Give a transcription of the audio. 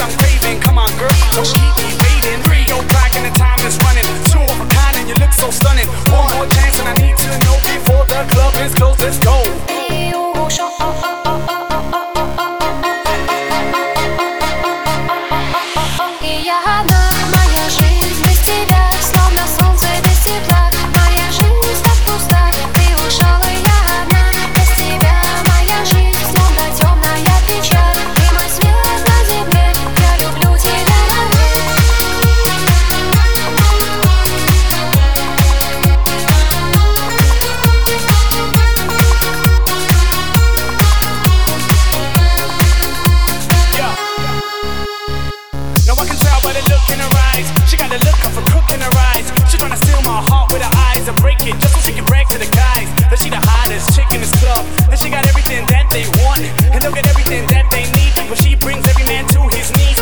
I'm craving. Come on, girl, don't waiting? Three and time is running. Two of a kind, and you look so stunning. One more chance, and I need to know before. to his knees.